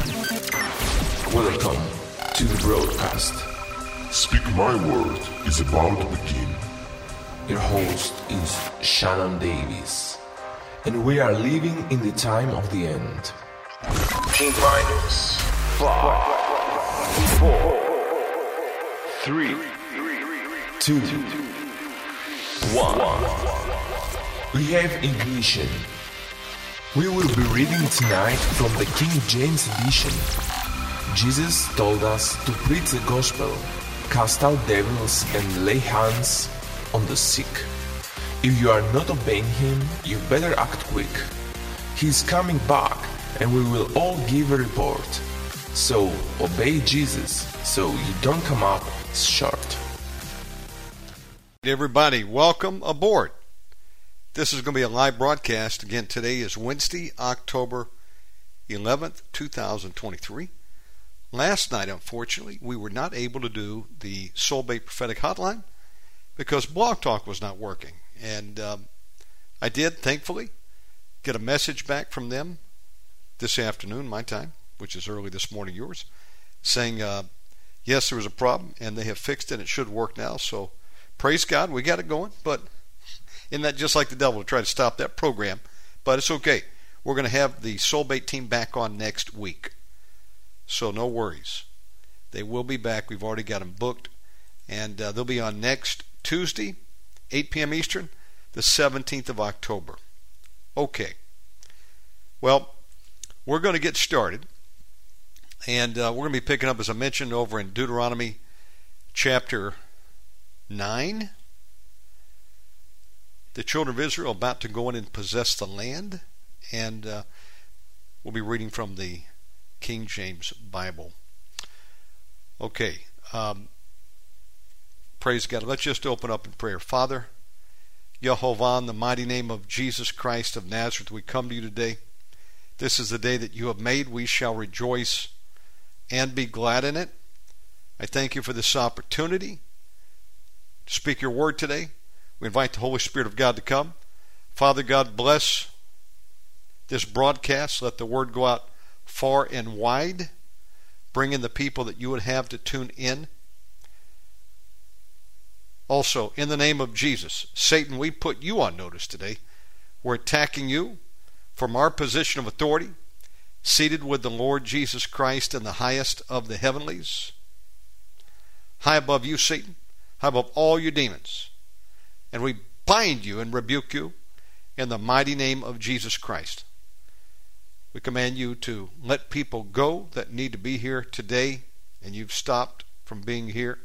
Welcome to the broadcast. Speak My Word is about to begin. Your host is Shannon Davis, and we are living in the time of the end. Team Finders. Five, four, three, Two, one. We have ignition. We will be reading tonight from the King James Edition. Jesus told us to preach the gospel, cast out devils, and lay hands on the sick. If you are not obeying him, you better act quick. He is coming back, and we will all give a report. So obey Jesus so you don't come up short. Everybody, welcome aboard. This is going to be a live broadcast. Again, today is Wednesday, October 11th, 2023. Last night, unfortunately, we were not able to do the Soulbait Prophetic Hotline because Blog Talk was not working. And um, I did, thankfully, get a message back from them this afternoon, my time, which is early this morning, yours, saying, uh, yes, there was a problem and they have fixed it. And it should work now. So praise God, we got it going. But isn't that just like the devil to try to stop that program? But it's okay. We're going to have the Soulbait team back on next week. So no worries. They will be back. We've already got them booked. And uh, they'll be on next Tuesday, 8 p.m. Eastern, the 17th of October. Okay. Well, we're going to get started. And uh, we're going to be picking up, as I mentioned, over in Deuteronomy chapter 9 the children of Israel about to go in and possess the land, and uh, we'll be reading from the King James Bible. Okay, um, praise God. Let's just open up in prayer. Father, Jehovah, in the mighty name of Jesus Christ of Nazareth, we come to you today. This is the day that you have made. We shall rejoice and be glad in it. I thank you for this opportunity to speak your word today. We invite the Holy Spirit of God to come. Father God, bless this broadcast. Let the word go out far and wide. Bring in the people that you would have to tune in. Also, in the name of Jesus, Satan, we put you on notice today. We're attacking you from our position of authority, seated with the Lord Jesus Christ in the highest of the heavenlies. High above you, Satan, high above all your demons. And we bind you and rebuke you in the mighty name of Jesus Christ. We command you to let people go that need to be here today, and you've stopped from being here.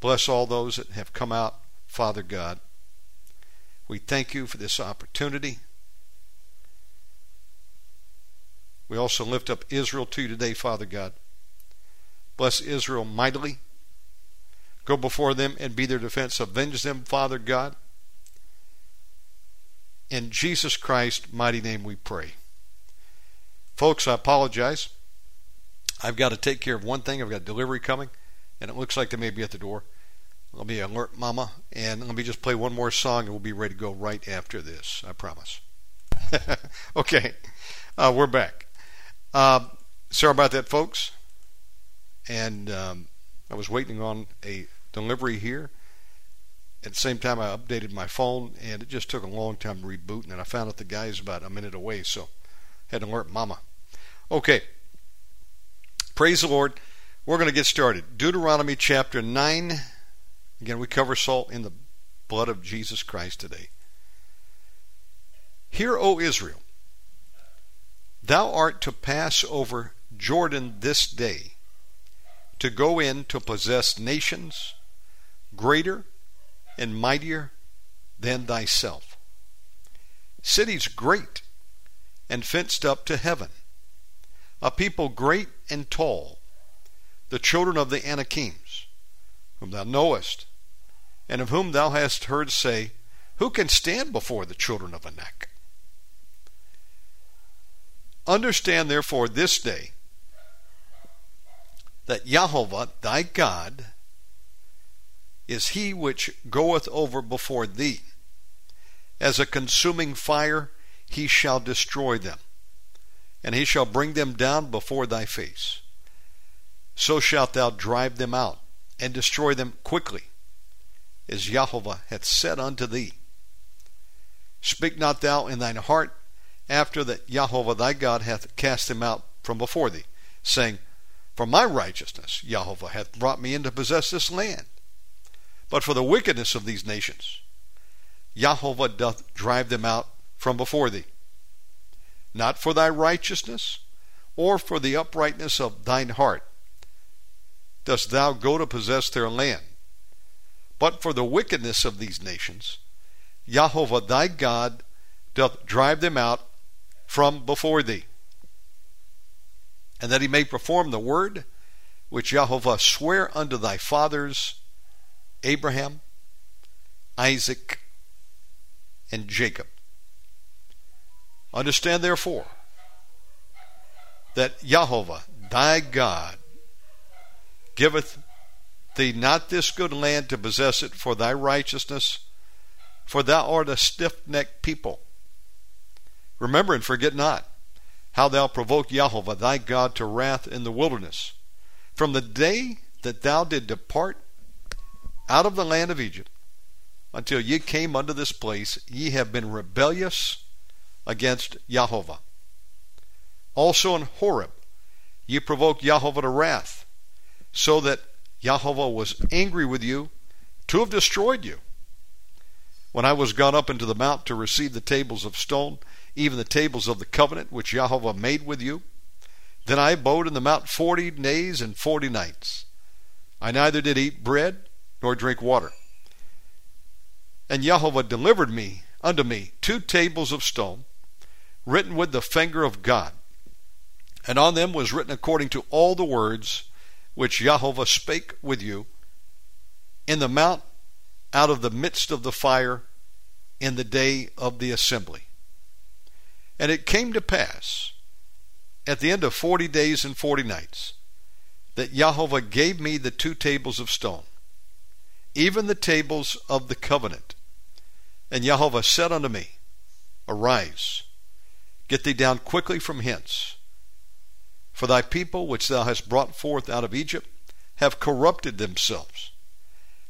Bless all those that have come out, Father God. We thank you for this opportunity. We also lift up Israel to you today, Father God. Bless Israel mightily. Go before them and be their defense. Avenge them, Father God. In Jesus Christ's mighty name we pray. Folks, I apologize. I've got to take care of one thing. I've got delivery coming, and it looks like they may be at the door. Let me alert Mama, and let me just play one more song, and we'll be ready to go right after this. I promise. okay, uh, we're back. Uh, sorry about that, folks. And um, I was waiting on a delivery here. At the same time, I updated my phone, and it just took a long time to reboot. And I found out the guy's about a minute away, so had to alert Mama. Okay, praise the Lord. We're going to get started. Deuteronomy chapter 9. Again, we cover salt in the blood of Jesus Christ today. Hear, O Israel, thou art to pass over Jordan this day, to go in to possess nations greater and mightier than thyself. Cities great and fenced up to heaven, a people great and tall, the children of the Anakims, whom thou knowest, and of whom thou hast heard say, Who can stand before the children of Anak? Understand therefore this day that Jehovah thy God is he which goeth over before thee. As a consuming fire he shall destroy them. and he shall bring them down before thy face. So shalt thou drive them out, and destroy them quickly, as Jehovah hath said unto thee. Speak not thou in thine heart after that Jehovah thy God hath cast them out from before thee, saying, For my righteousness Jehovah hath brought me in to possess this land. But for the wickedness of these nations, Jehovah doth drive them out from before thee. Not for thy righteousness, or for the uprightness of thine heart, dost thou go to possess their land, but for the wickedness of these nations, Jehovah thy God doth drive them out from before thee, and that he may perform the word which Jehovah sware unto thy fathers, Abraham, Isaac, and Jacob. Understand therefore that Jehovah thy God giveth thee not this good land to possess it for thy righteousness, for thou art a stiff necked people Remember and forget not how thou provoked Jehovah thy God to wrath in the wilderness. From the day that thou did depart out of the land of Egypt until ye came unto this place, ye have been rebellious against Jehovah. Also in Horeb ye provoked Jehovah to wrath, so that Jehovah was angry with you to have destroyed you. When I was gone up into the mount to receive the tables of stone, even the tables of the covenant which Jehovah made with you. Then I abode in the mount forty days and forty nights. I neither did eat bread nor drink water. And Jehovah delivered me unto me two tables of stone, written with the finger of God. And on them was written according to all the words which Jehovah spake with you in the mount out of the midst of the fire in the day of the assembly. And it came to pass, at the end of forty days and forty nights, that Jehovah gave me the two tables of stone, even the tables of the covenant. And Jehovah said unto me, Arise, get thee down quickly from hence. For thy people which thou hast brought forth out of Egypt have corrupted themselves.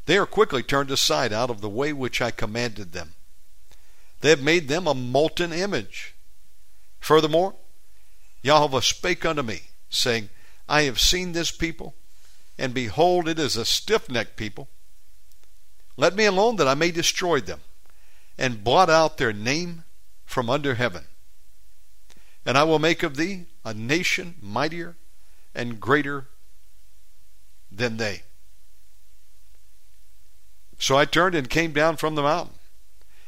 They are quickly turned aside out of the way which I commanded them. They have made them a molten image Furthermore, Jehovah spake unto me, saying, I have seen this people, and behold, it is a stiff necked people. Let me alone that I may destroy them, and blot out their name from under heaven. And I will make of thee a nation mightier and greater than they. So I turned and came down from the mountain,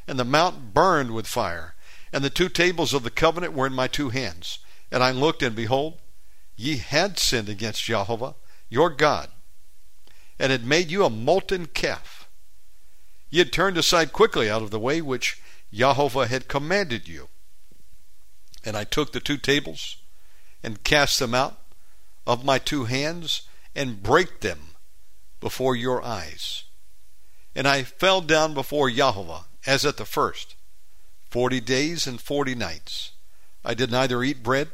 and the mountain burned with fire, and the two tables of the covenant were in my two hands. And I looked, and behold, ye had sinned against Jehovah, your God, and had made you a molten calf. Ye had turned aside quickly out of the way which Jehovah had commanded you. And I took the two tables, and cast them out of my two hands, and brake them before your eyes. And I fell down before Jehovah as at the first, forty days and forty nights. I did neither eat bread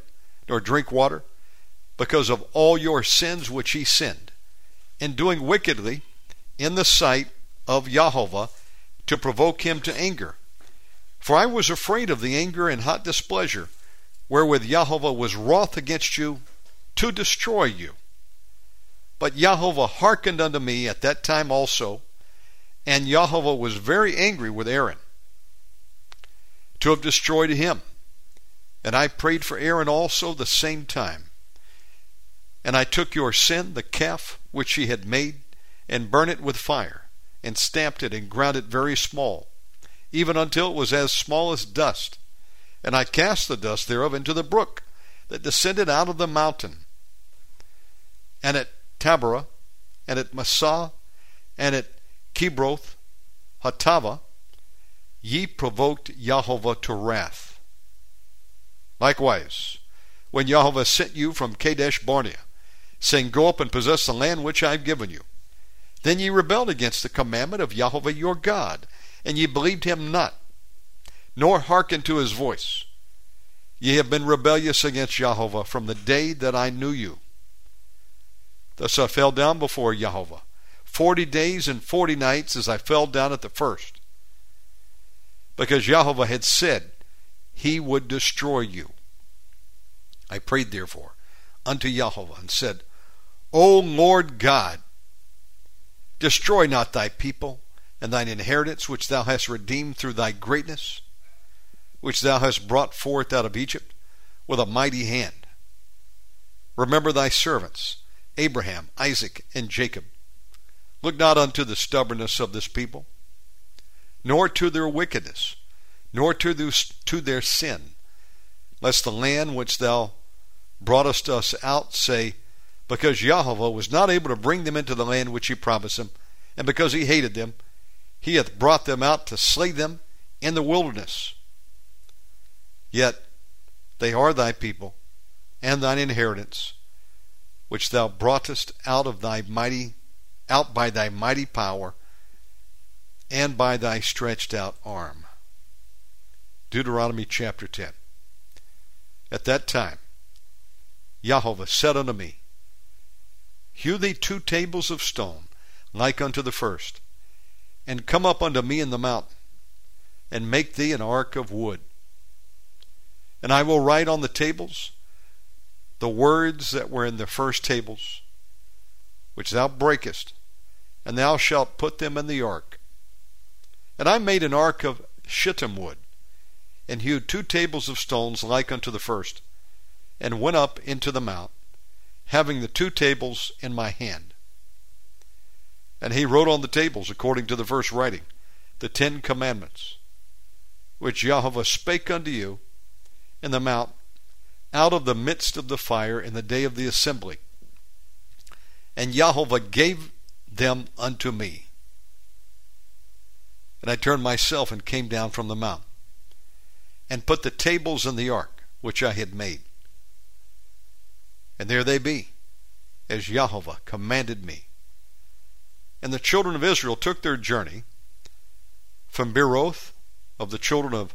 nor drink water, because of all your sins which he sinned, in doing wickedly in the sight of Jehovah to provoke him to anger. For I was afraid of the anger and hot displeasure wherewith Jehovah was wroth against you to destroy you. But Jehovah hearkened unto me at that time also, and Jehovah was very angry with Aaron to have destroyed him. And I prayed for Aaron also the same time. And I took your sin, the calf which he had made, and burned it with fire, and stamped it, and ground it very small, even until it was as small as dust. And I cast the dust thereof into the brook that descended out of the mountain. And at Taberah, and at Massah, and at Kibroth, Hattaavah, ye provoked Jehovah to wrath. Likewise, when Jehovah sent you from Kadesh Barnea, saying, Go up and possess the land which I have given you, then ye rebelled against the commandment of Jehovah your God, and ye believed him not, nor hearkened to his voice. Ye have been rebellious against Jehovah from the day that I knew you. Thus I fell down before Jehovah, forty days and forty nights as I fell down at the first, because Jehovah had said he would destroy you. I prayed therefore unto Jehovah and said, O Lord God, destroy not thy people and thine inheritance which thou hast redeemed through thy greatness, which thou hast brought forth out of Egypt with a mighty hand. Remember thy servants, Abraham, Isaac, and Jacob. Look not unto the stubbornness of this people, nor to their wickedness, nor to, to their sin, lest the land which thou broughtest us out say, Because Jehovah was not able to bring them into the land which he promised them, and because he hated them, he hath brought them out to slay them in the wilderness. Yet they are thy people and thine inheritance, which thou broughtest out of thy mighty out by thy mighty power and by thy stretched out arm. Deuteronomy chapter 10. At that time, Jehovah said unto me, Hew thee two tables of stone, like unto the first, and come up unto me in the mountain, and make thee an ark of wood. And I will write on the tables the words that were in the first tables, which thou breakest, and thou shalt put them in the ark. And I made an ark of shittim wood, and hewed two tables of stones like unto the first, and went up into the mount, having the two tables in my hand. And he wrote on the tables, according to the first writing, the Ten Commandments, which Jehovah spake unto you in the mount out of the midst of the fire in the day of the assembly. And Jehovah gave them unto me. And I turned myself and came down from the mount, and put the tables in the ark which I had made. And there they be, as Jehovah commanded me. And the children of Israel took their journey from Beeroth of the children of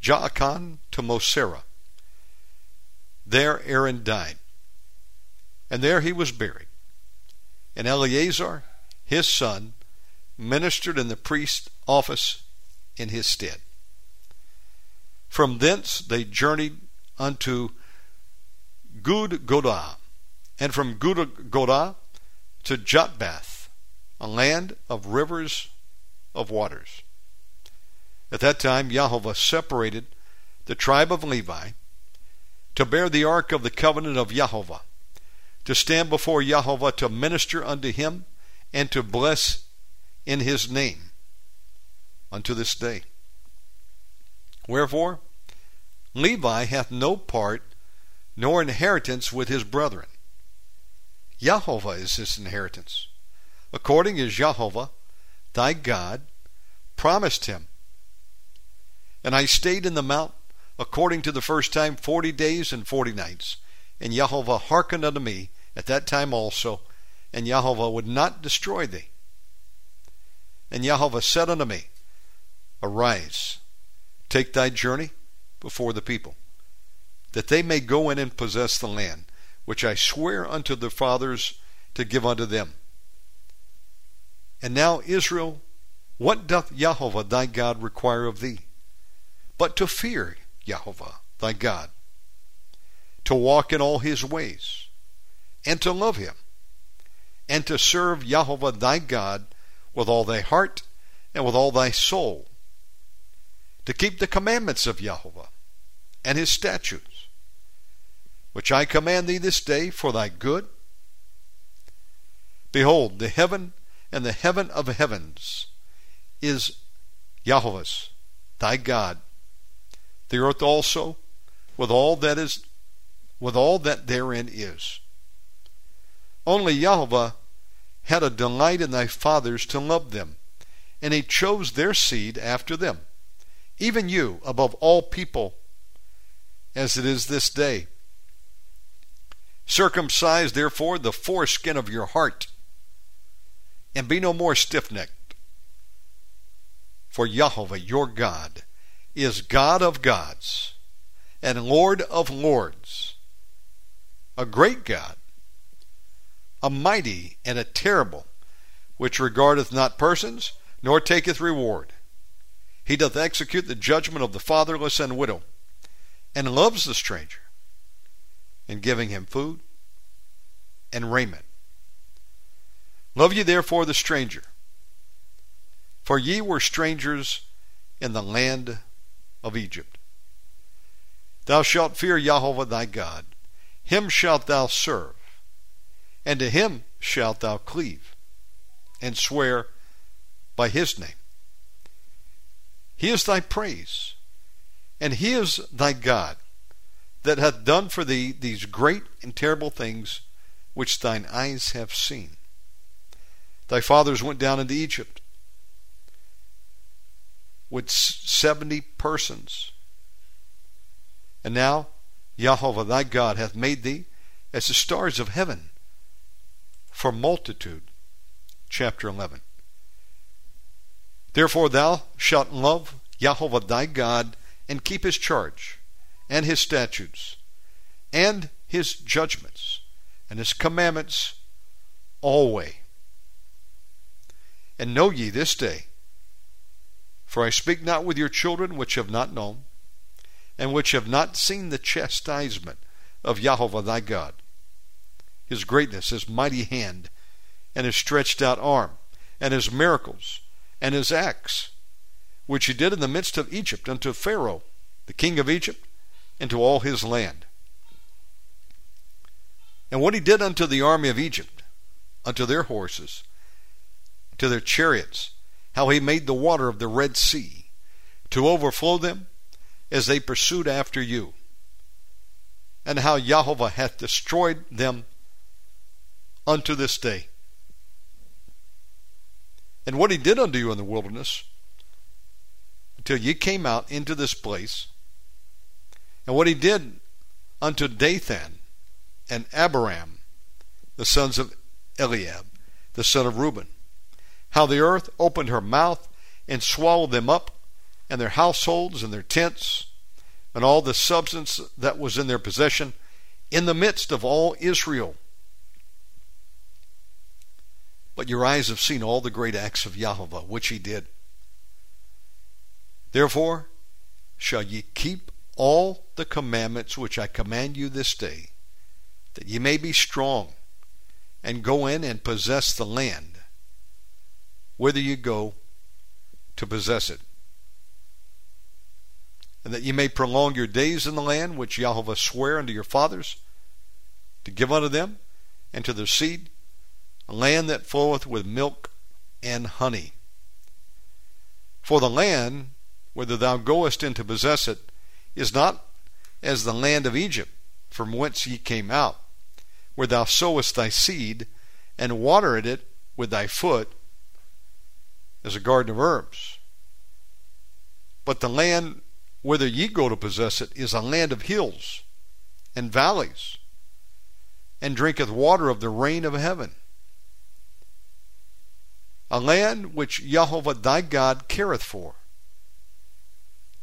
Jaakan to Moserah. There Aaron died, and there he was buried. And Eleazar, his son, ministered in the priest's office in his stead. From thence they journeyed unto Gudgodah, and from Gudgodah to Jotbath, a land of rivers of waters. At that time, Jehovah separated the tribe of Levi to bear the ark of the covenant of Jehovah, to stand before Jehovah to minister unto him, and to bless in his name unto this day. Wherefore, Levi hath no part nor inheritance with his brethren. Jehovah is his inheritance according as Jehovah, thy God, promised him. And I stayed in the mount according to the first time forty days and forty nights. And Jehovah hearkened unto me at that time also, and Jehovah would not destroy thee. And Jehovah said unto me, Arise, take thy journey before the people, that they may go in and possess the land, which I swear unto their fathers to give unto them. And now, Israel, what doth Jehovah thy God require of thee? But to fear Jehovah thy God, to walk in all his ways, and to love him, and to serve Jehovah thy God with all thy heart and with all thy soul, to keep the commandments of Jehovah and his statutes, which I command thee this day for thy good. Behold, the heaven and the heaven of heavens is Yahweh's, thy God. The earth also, with all that is, with all that therein is. Only Yahweh had a delight in thy fathers to love them, and he chose their seed after them, even you above all people, as it is this day. Circumcise therefore the foreskin of your heart and be no more stiff necked. For Jehovah your God is God of gods and Lord of lords, a great God, a mighty and a terrible, which regardeth not persons, nor taketh reward. He doth execute the judgment of the fatherless and widow, and loves the stranger, in giving him food and raiment. Love ye therefore the stranger, for ye were strangers in the land of Egypt. Thou shalt fear Jehovah thy God, him shalt thou serve, and to him shalt thou cleave, and swear by his name. He is thy praise, and he is thy God, that hath done for thee these great and terrible things which thine eyes have seen. Thy fathers went down into Egypt with seventy persons. And now Jehovah thy God hath made thee as the stars of heaven for multitude. Chapter 11. Therefore thou shalt love Jehovah thy God and keep his charge and his statutes and his judgments and his commandments always. And know ye this day, for I speak not with your children which have not known, and which have not seen the chastisement of Jehovah thy God, his greatness, his mighty hand, and his stretched out arm, and his miracles, and his acts, which he did in the midst of Egypt unto Pharaoh, the king of Egypt, and to all his land. And what he did unto the army of Egypt, unto their horses, to their chariots, how he made the water of the Red Sea to overflow them as they pursued after you, and how Jehovah hath destroyed them unto this day. And what he did unto you in the wilderness, until ye came out into this place, and what he did unto Dathan and Abiram, the sons of Eliab, the son of Reuben, how the earth opened her mouth and swallowed them up, and their households and their tents, and all the substance that was in their possession, in the midst of all Israel. But your eyes have seen all the great acts of Jehovah, which he did. Therefore shall ye keep all the commandments which I command you this day, that ye may be strong, and go in and possess the land whither you go to possess it. And that ye may prolong your days in the land which Jehovah sware unto your fathers to give unto them and to their seed, a land that floweth with milk and honey. For the land, whither thou goest in to possess it, is not as the land of Egypt, from whence ye came out, where thou sowest thy seed, and watered it with thy foot, as a garden of herbs. But the land whither ye go to possess it is a land of hills and valleys, and drinketh water of the rain of heaven. A land which Jehovah thy God careth for.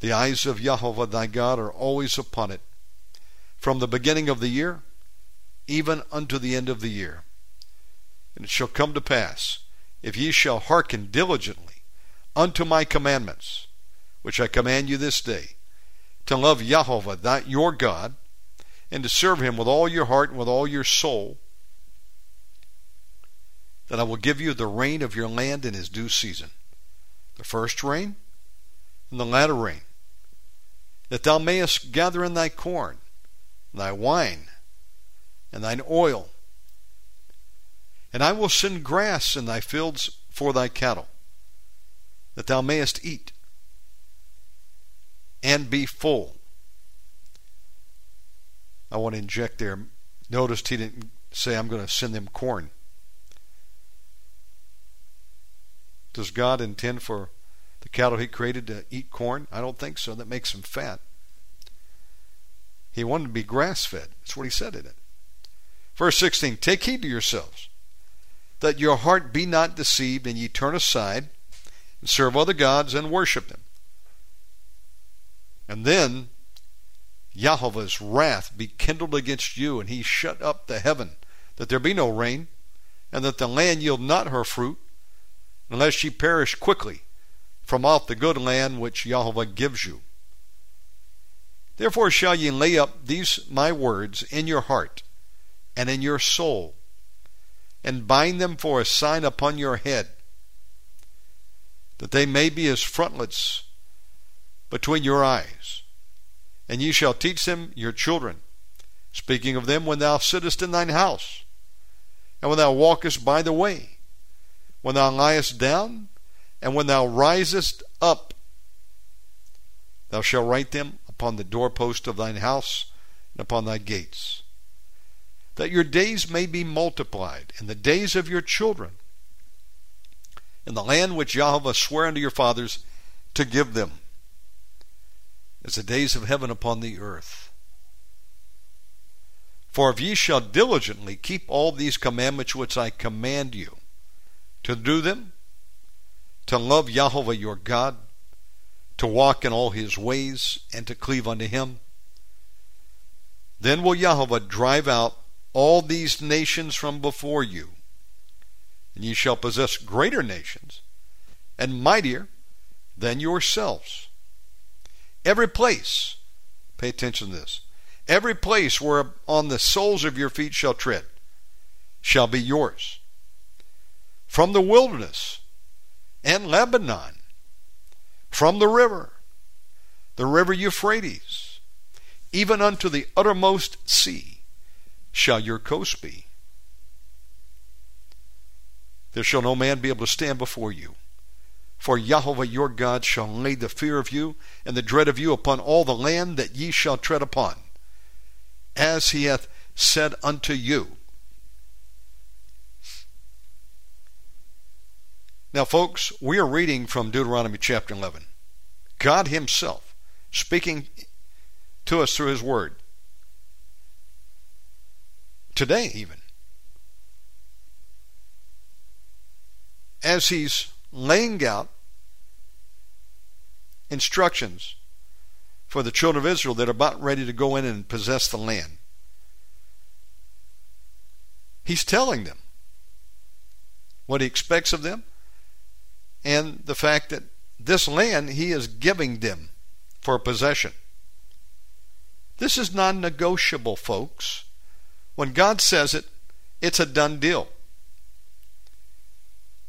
The eyes of Jehovah thy God are always upon it, from the beginning of the year even unto the end of the year. And it shall come to pass if ye shall hearken diligently unto my commandments, which I command you this day, to love Jehovah thy, your God, and to serve him with all your heart and with all your soul, that I will give you the rain of your land in his due season, the first rain and the latter rain, that thou mayest gather in thy corn, thy wine, and thine oil, and I will send grass in thy fields for thy cattle, that thou mayest eat and be full. I want to inject there. Noticed he didn't say, I'm going to send them corn. Does God intend for the cattle he created to eat corn? I don't think so. That makes them fat. He wanted to be grass fed. That's what he said in it. Verse 16 Take heed to yourselves that your heart be not deceived, and ye turn aside and serve other gods and worship them. And then Yahweh's wrath be kindled against you, and he shut up the heaven, that there be no rain, and that the land yield not her fruit, unless ye perish quickly from off the good land which Yahweh gives you. Therefore shall ye lay up these my words in your heart and in your soul, and bind them for a sign upon your head, that they may be as frontlets between your eyes. And ye shall teach them your children, speaking of them when thou sittest in thine house, and when thou walkest by the way, when thou liest down, and when thou risest up. Thou shalt write them upon the doorpost of thine house and upon thy gates, that your days may be multiplied, and the days of your children, in the land which Yahweh sware unto your fathers to give them, as the days of heaven upon the earth. For if ye shall diligently keep all these commandments which I command you, to do them, to love Yahweh your God, to walk in all his ways, and to cleave unto him. Then will Yahweh drive out all these nations from before you, and ye shall possess greater nations, and mightier than yourselves. Every place, pay attention to this, every place where on the soles of your feet shall tread, shall be yours. From the wilderness and Lebanon, from the river, the river Euphrates, even unto the uttermost sea, shall your coast be. There shall no man be able to stand before you. For Yahweh your God shall lay the fear of you and the dread of you upon all the land that ye shall tread upon, as he hath said unto you. Now, folks, we are reading from Deuteronomy chapter 11. God Himself speaking to us through His Word. Today, even. As He's laying out instructions for the children of Israel that are about ready to go in and possess the land. He's telling them what He expects of them and the fact that this land he is giving them for possession. This is non negotiable, folks. When God says it, it's a done deal.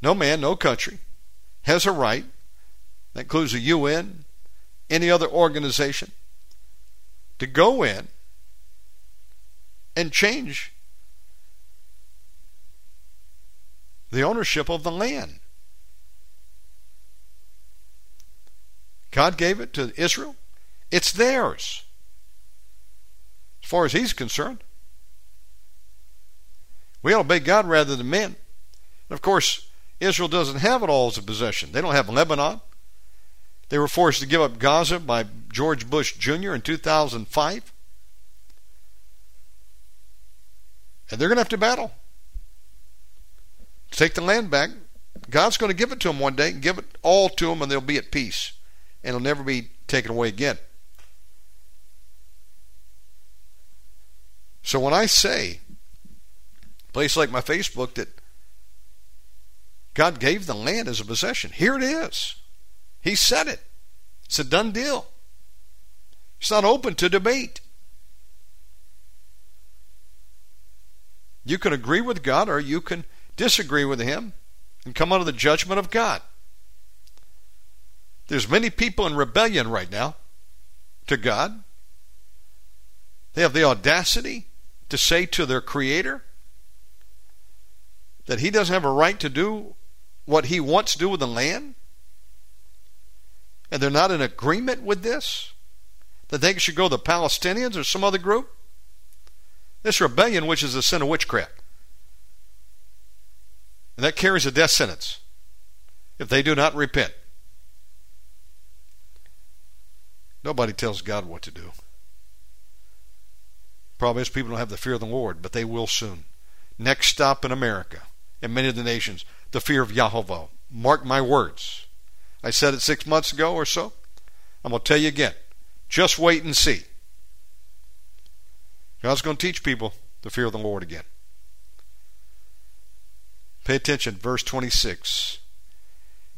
No man, no country has a right, that includes the UN, any other organization, to go in and change the ownership of the land. God gave it to Israel. It's theirs. As far as he's concerned. We ought to obey God rather than men. And of course, Israel doesn't have it all as a possession. They don't have Lebanon. They were forced to give up Gaza by George Bush Jr. in 2005. And they're going to have to battle. Take the land back. God's going to give it to them one day, and give it all to them, and they'll be at peace and it'll never be taken away again. So when I say, place like my Facebook, that God gave the land as a possession, here it is. He said it. It's a done deal. It's not open to debate. You can agree with God or you can disagree with Him and come under the judgment of God. There's many people in rebellion right now to God. They have the audacity to say to their Creator that He doesn't have a right to do what He wants to do with the land. And they're not in agreement with this. That they should go to the Palestinians or some other group. This rebellion, which is a sin of witchcraft. And that carries a death sentence if they do not repent. Nobody tells God what to do. Problem is, people don't have the fear of the Lord, but they will soon. Next stop in America and many of the nations, the fear of Yahweh. Mark my words. I said it six months ago or so. I'm going to tell you again. Just wait and see. God's going to teach people the fear of the Lord again. Pay attention, verse 26.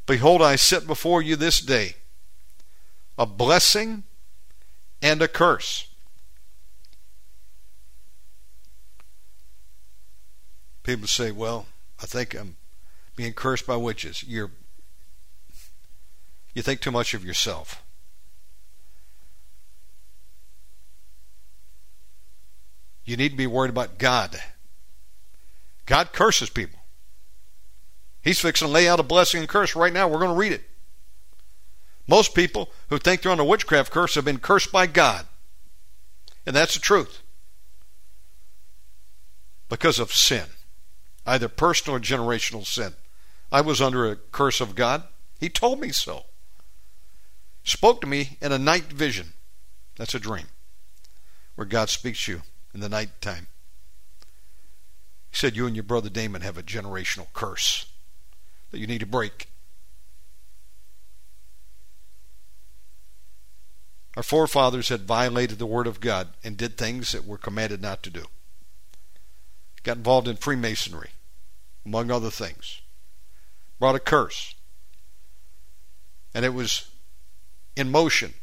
Behold, I set before you this day a blessing and a curse. People say, well, I think I'm being cursed by witches. You're you think too much of yourself. You need to be worried about God. God curses people. He's fixing to lay out a blessing and curse right now. We're going to read it. Most people who think they're on a witchcraft curse have been cursed by God. And that's the truth. Because of sin, either personal or generational sin. I was under a curse of God. He told me so. Spoke to me in a night vision. That's a dream where God speaks to you in the night time. He said, You and your brother Damon have a generational curse that you need to break. Our forefathers had violated the Word of God and did things that were commanded not to do. Got involved in Freemasonry, among other things. Brought a curse. And it was in motion.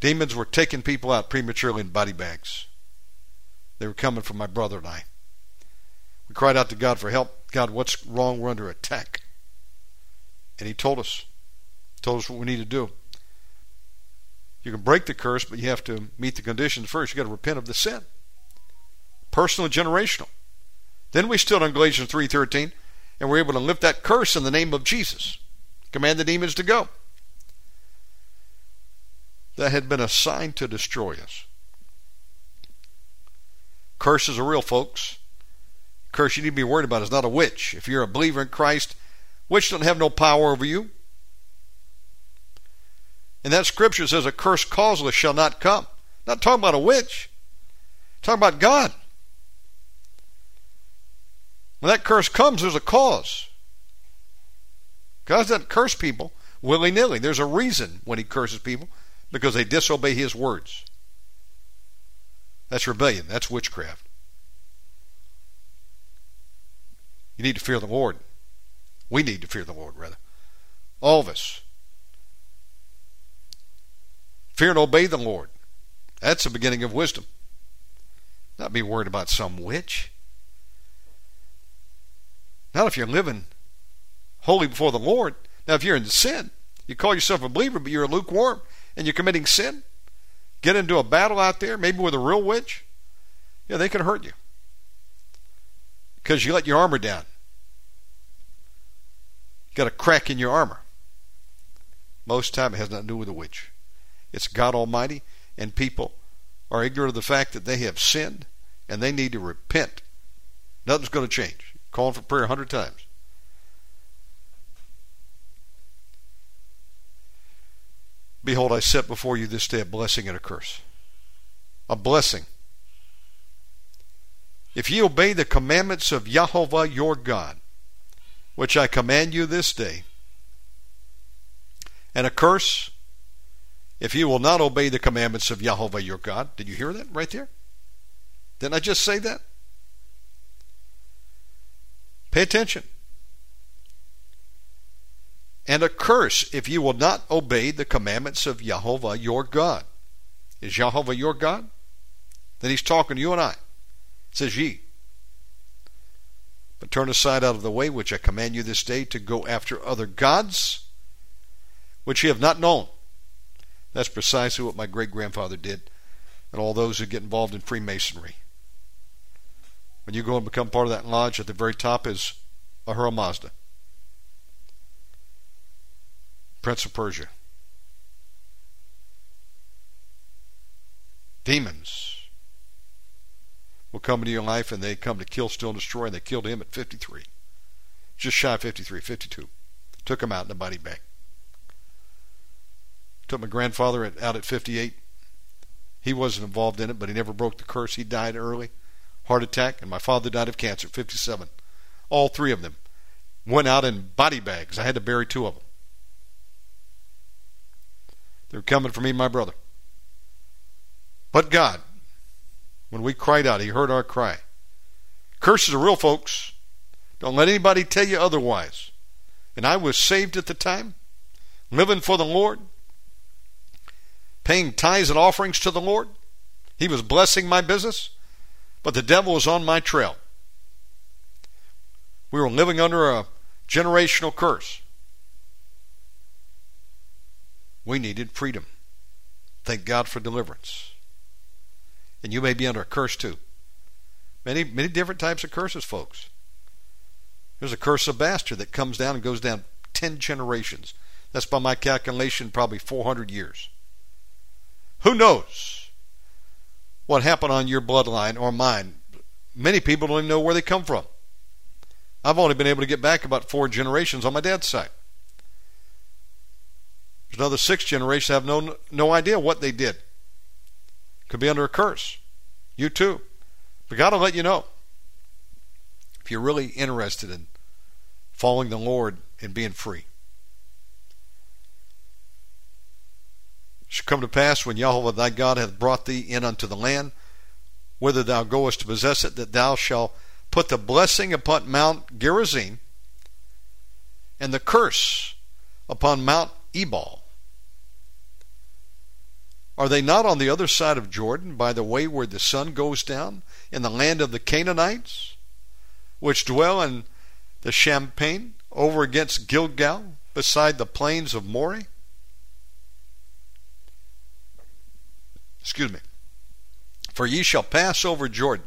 Demons were taking people out prematurely in body bags. They were coming for my brother and I. We cried out to God for help. God, what's wrong? We're under attack. And He told us, told us what we need to do. You can break the curse, but you have to meet the conditions first. You've got to repent of the sin, personal and generational. Then we stood on Galatians three thirteen, and we're able to lift that curse in the name of Jesus. Command the demons to go. That had been assigned to destroy us. Curses are real, folks curse you need to be worried about is not a witch. If you're a believer in Christ, witch don't have no power over you. And that scripture says a curse causeless shall not come. Not talking about a witch. Talking about God. When that curse comes, there's a cause. God doesn't curse people willy nilly. There's a reason when He curses people because they disobey His words. That's rebellion. That's witchcraft. You need to fear the Lord. We need to fear the Lord, rather. All of us. Fear and obey the Lord. That's the beginning of wisdom. Not be worried about some witch. Not if you're living holy before the Lord. Now, if you're in sin, you call yourself a believer, but you're lukewarm and you're committing sin, get into a battle out there, maybe with a real witch, yeah, they can hurt you because you let your armor down. You got a crack in your armor. Most time it has nothing to do with a witch. It's God Almighty, and people are ignorant of the fact that they have sinned and they need to repent. Nothing's going to change. Calling for prayer a hundred times. Behold, I set before you this day a blessing and a curse. A blessing if ye obey the commandments of Jehovah your God, which I command you this day, and a curse if you will not obey the commandments of Jehovah your God. Did you hear that right there? Didn't I just say that? Pay attention. And a curse if you will not obey the commandments of Jehovah your God. Is Jehovah your God? Then he's talking to you and I says ye. But turn aside out of the way which I command you this day to go after other gods, which ye have not known. That's precisely what my great grandfather did, and all those who get involved in Freemasonry. When you go and become part of that lodge, at the very top is Ahura Mazda, Prince of Persia. Demons will come into your life and they come to kill, steal, and destroy, and they killed him at 53. Just shy of 53, 52. Took him out in a body bag. Took my grandfather out at 58. He wasn't involved in it, but he never broke the curse. He died early, heart attack, and my father died of cancer at 57. All three of them went out in body bags. I had to bury two of them. They were coming for me and my brother. But God, when we cried out, He heard our cry. Curses are real, folks. Don't let anybody tell you otherwise. And I was saved at the time, living for the Lord, paying tithes and offerings to the Lord. He was blessing my business, but the devil was on my trail. We were living under a generational curse. We needed freedom. Thank God for deliverance. And you may be under a curse too. Many, many different types of curses, folks. There's a curse of bastard that comes down and goes down 10 generations. That's by my calculation, probably 400 years. Who knows what happened on your bloodline or mine? Many people don't even know where they come from. I've only been able to get back about four generations on my dad's side. There's another six generations have no no idea what they did. Could be under a curse. You too. But God will let you know. If you're really interested in following the Lord and being free. Shall come to pass when Yahweh thy God hath brought thee in unto the land, whither thou goest to possess it, that thou shalt put the blessing upon Mount Gerizim and the curse upon Mount Ebal. Are they not on the other side of Jordan, by the way where the sun goes down, in the land of the Canaanites, which dwell in the Champaign, over against Gilgal, beside the plains of Moreh? Excuse me. For ye shall pass over Jordan,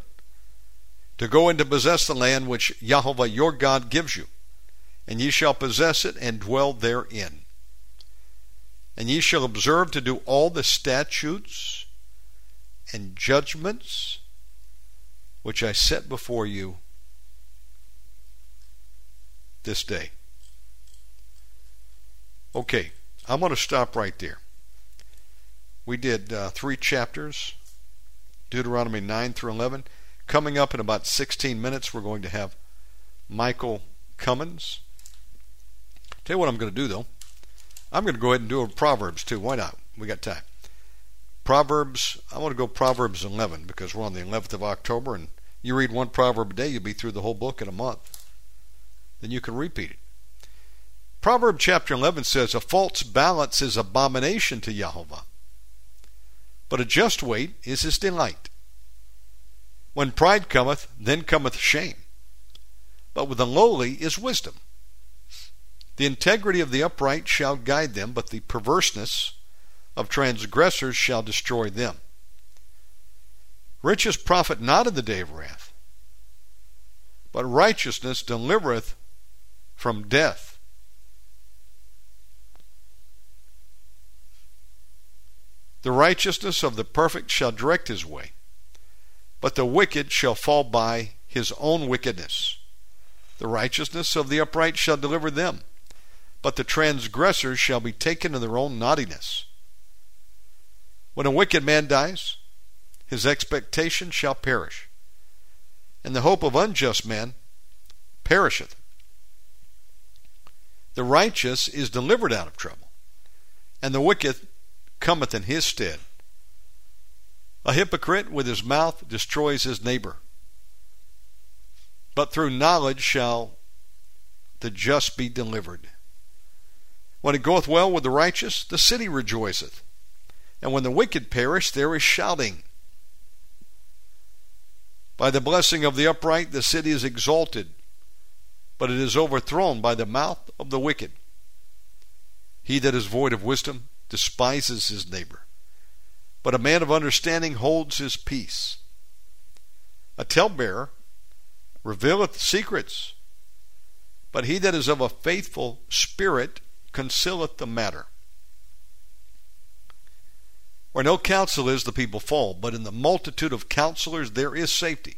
to go and to possess the land which Yahweh your God gives you, and ye shall possess it and dwell therein. And ye shall observe to do all the statutes and judgments which I set before you this day. Okay, I'm going to stop right there. We did uh, three chapters, Deuteronomy 9 through 11. Coming up in about 16 minutes, we're going to have Michael Cummins. Tell you what I'm going to do, though. I'm going to go ahead and do a Proverbs, too. Why not? We got time. Proverbs, I want to go Proverbs 11 because we're on the 11th of October, and you read one proverb a day, you'll be through the whole book in a month. Then you can repeat it. Proverb chapter 11 says, A false balance is abomination to Jehovah, but a just weight is his delight. When pride cometh, then cometh shame. But with the lowly is wisdom. The integrity of the upright shall guide them, but the perverseness of transgressors shall destroy them. Riches profit not in the day of wrath, but righteousness delivereth from death. The righteousness of the perfect shall direct his way, but the wicked shall fall by his own wickedness. The righteousness of the upright shall deliver them, but the transgressors shall be taken in their own naughtiness. When a wicked man dies, his expectation shall perish, and the hope of unjust men perisheth. The righteous is delivered out of trouble, and the wicked cometh in his stead. A hypocrite with his mouth destroys his neighbor. But through knowledge shall the just be delivered. When it goeth well with the righteous, the city rejoiceth. And when the wicked perish, there is shouting. By the blessing of the upright, the city is exalted, but it is overthrown by the mouth of the wicked. He that is void of wisdom despises his neighbor, but a man of understanding holds his peace. A talebearer revealeth secrets, but he that is of a faithful spirit concealeth the matter. Where no counsel is, the people fall, but in the multitude of counselors there is safety.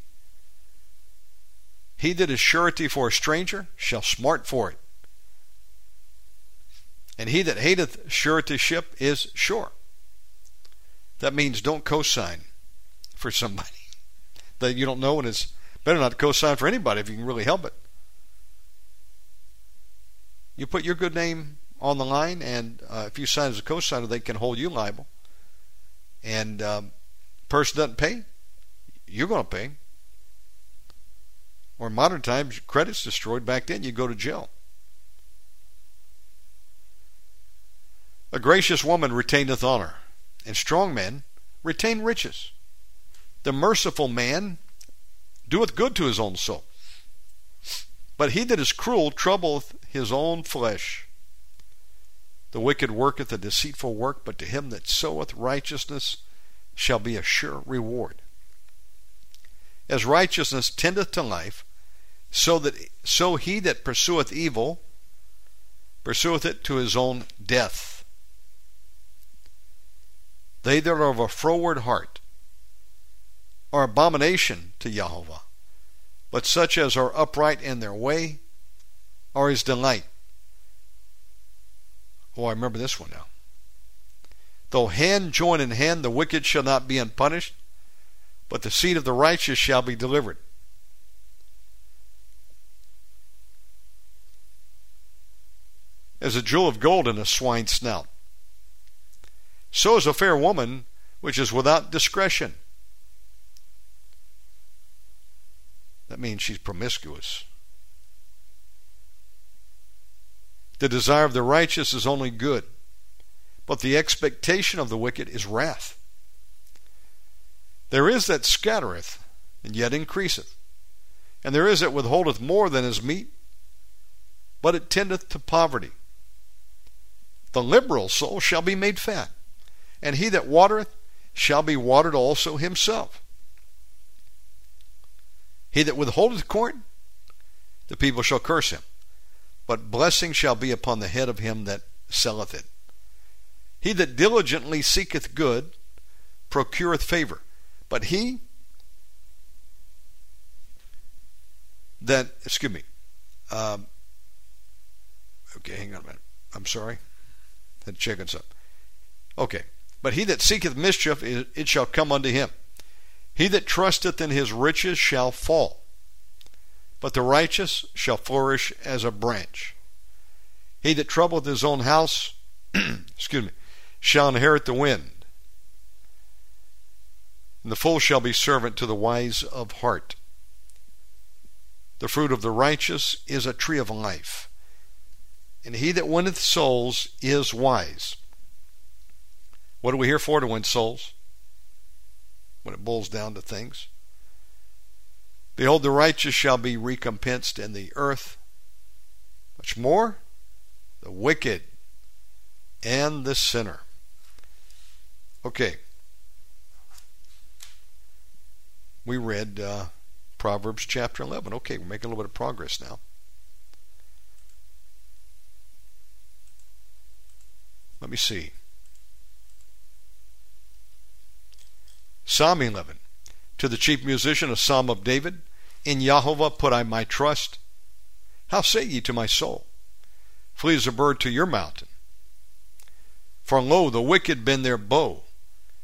He that is surety for a stranger shall smart for it. And he that hateth suretyship is sure. That means don't cosign for somebody that you don't know, and it's better not to cosign for anybody if you can really help it. You put your good name on the line, and uh, if you sign as a cosigner, they can hold you liable. And um, person doesn't pay, you're going to pay. Or in modern times, credit's destroyed. Back then, you go to jail. A gracious woman retaineth honor, and strong men retain riches. The merciful man doeth good to his own soul. But he that is cruel troubleth his own flesh. The wicked worketh a deceitful work, but to him that soweth righteousness shall be a sure reward. As righteousness tendeth to life, so that so he that pursueth evil pursueth it to his own death. They that are of a froward heart are abomination to Jehovah, but such as are upright in their way are his delight. Oh, I remember this one now. Though hand join in hand, the wicked shall not be unpunished, but the seed of the righteous shall be delivered. As a jewel of gold in a swine's snout. So is a fair woman which is without discretion. That means she's promiscuous. The desire of the righteous is only good, but the expectation of the wicked is wrath. There is that scattereth, and yet increaseth, and there is that withholdeth more than is meet, but it tendeth to poverty. The liberal soul shall be made fat, and he that watereth shall be watered also himself. He that withholdeth corn, the people shall curse him but blessing shall be upon the head of him that selleth it. He that diligently seeketh good procureth favor, but he that, excuse me, um, okay, hang on a minute. I'm sorry. Had to check up. Okay. But he that seeketh mischief, it shall come unto him. He that trusteth in his riches shall fall but the righteous shall flourish as a branch. He that troubleth his own house, excuse me, shall inherit the wind. And the fool shall be servant to the wise of heart. The fruit of the righteous is a tree of life, and he that winneth souls is wise. What are we here for? To win souls? When it boils down to things. Behold, the righteous shall be recompensed in the earth. Much more, the wicked and the sinner. Okay. We read uh, Proverbs chapter 11. Okay, we're making a little bit of progress now. Let me see. Psalm 11 to the chief musician, a psalm of David. In Jehovah put I my trust. How say ye to my soul? Flee as a bird to your mountain. For lo, the wicked bend their bow.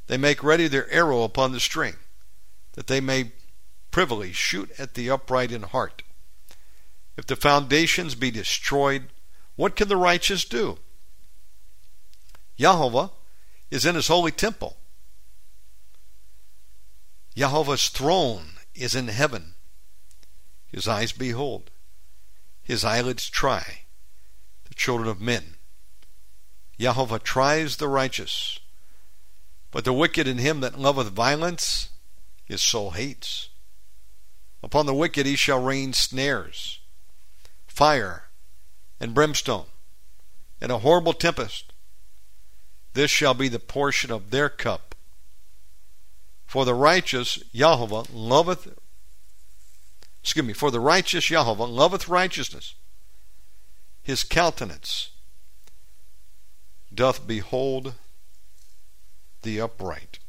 They make ready their arrow upon the string, that they may privily shoot at the upright in heart. If the foundations be destroyed, what can the righteous do? Jehovah is in his holy temple. Jehovah's throne is in heaven. His eyes behold, his eyelids try the children of men. Jehovah tries the righteous, but the wicked in him that loveth violence his soul hates. Upon the wicked he shall rain snares, fire, and brimstone, and a horrible tempest. This shall be the portion of their cup. For the righteous Jehovah loveth excuse me, for the righteous Jehovah loveth righteousness. His countenance doth behold the upright.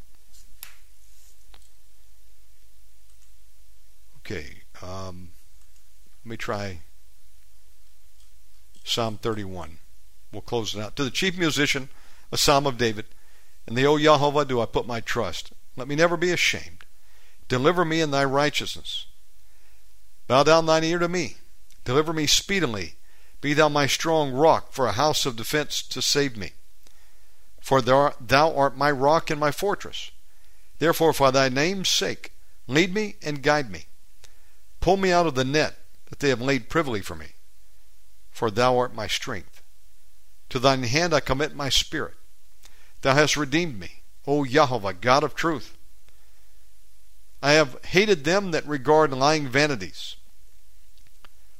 Okay, um, let me try Psalm 31. We'll close it out. To the chief musician, a psalm of David. In the O Jehovah do I put my trust. Let me never be ashamed. Deliver me in thy righteousness. Bow down thine ear to me. Deliver me speedily. Be thou my strong rock for a house of defense to save me. For thou art my rock and my fortress. Therefore, for thy name's sake, lead me and guide me. Pull me out of the net that they have laid privily for me, for thou art my strength. To thine hand I commit my spirit. Thou hast redeemed me, Oh, o Jehovah, God of truth. I have hated them that regard lying vanities,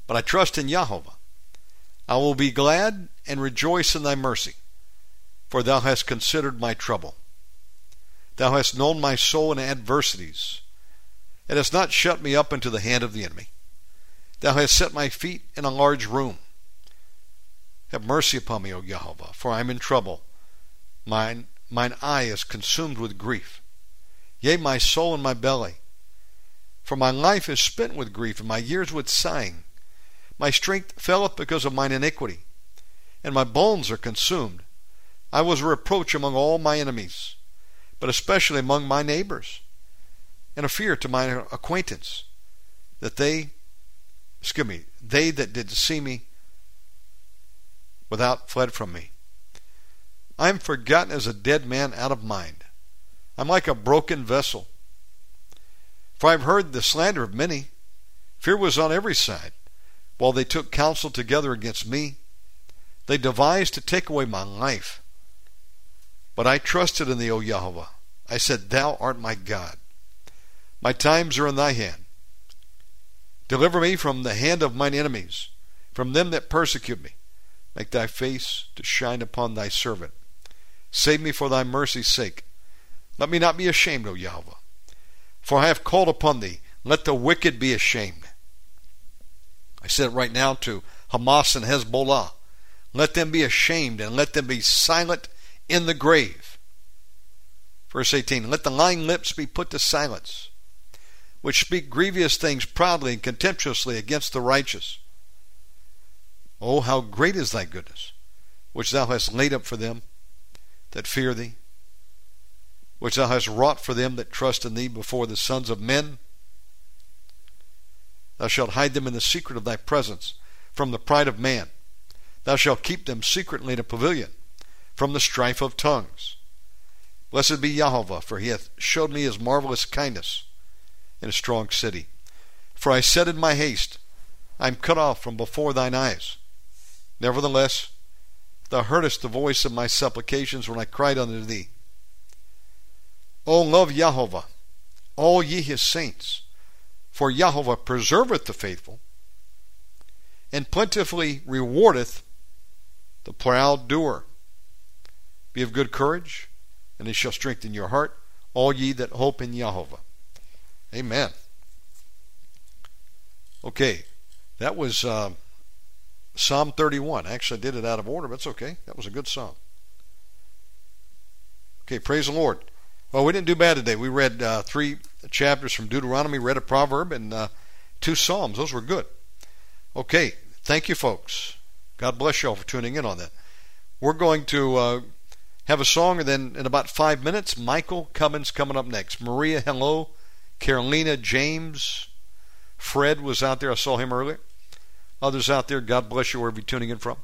but I trust in Jehovah. I will be glad and rejoice in thy mercy, for thou hast considered my trouble. Thou hast known my soul in adversities, and hast not shut me up into the hand of the enemy. Thou hast set my feet in a large room. Have mercy upon me, O Jehovah, for I am in trouble. Mine, mine eye is consumed with grief. Yea, my soul and my belly. For my life is spent with grief, and my years with sighing. My strength faileth because of mine iniquity, and my bones are consumed. I was a reproach among all my enemies, but especially among my neighbors, and a fear to my acquaintance, that they, excuse me, they that did see me without fled from me. I am forgotten as a dead man out of mind. I'm like a broken vessel. For I have heard the slander of many. Fear was on every side. While they took counsel together against me, they devised to take away my life. But I trusted in thee, O Yahweh. I said, Thou art my God. My times are in thy hand. Deliver me from the hand of mine enemies, from them that persecute me. Make thy face to shine upon thy servant. Save me for thy mercy's sake. Let me not be ashamed, O Yahweh. For I have called upon thee. Let the wicked be ashamed. I said it right now to Hamas and Hezbollah. Let them be ashamed and let them be silent in the grave. Verse 18 Let the lying lips be put to silence, which speak grievous things proudly and contemptuously against the righteous. Oh, how great is thy goodness, which thou hast laid up for them that fear thee, which thou hast wrought for them that trust in thee before the sons of men. Thou shalt hide them in the secret of thy presence from the pride of man. Thou shalt keep them secretly in a pavilion from the strife of tongues. Blessed be Jehovah, for he hath showed me his marvelous kindness in a strong city. For I said in my haste, I am cut off from before thine eyes. Nevertheless, Thou heardest the voice of my supplications when I cried unto thee. O love Jehovah, all ye his saints, for Jehovah preserveth the faithful, and plentifully rewardeth the proud doer. Be of good courage, and he shall strengthen your heart, all ye that hope in Jehovah. Amen. Okay, that was. Uh, Psalm 31. Actually, I did it out of order, but it's okay. That was a good song. Okay, praise the Lord. Well, we didn't do bad today. We read uh, three chapters from Deuteronomy, read a proverb, and uh, two Psalms. Those were good. Okay, thank you, folks. God bless you all for tuning in on that. We're going to uh, have a song, and then in about five minutes, Michael Cummins coming up next. Maria, hello. Carolina, James, Fred was out there. I saw him earlier. Others out there, God bless you wherever you're tuning in from.